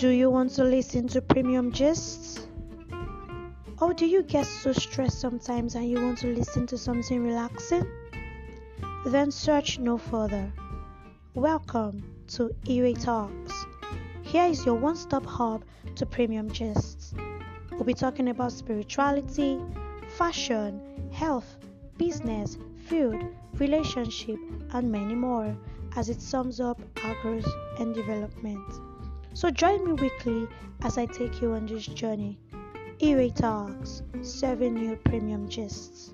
Do you want to listen to premium gists? Or do you get so stressed sometimes and you want to listen to something relaxing? Then search no further. Welcome to Ire Talks. Here is your one stop hub to premium gists. We'll be talking about spirituality, fashion, health, business, food, relationship, and many more as it sums up our growth and development. So join me weekly as I take you on this journey. Ire Talks, serving you premium gists.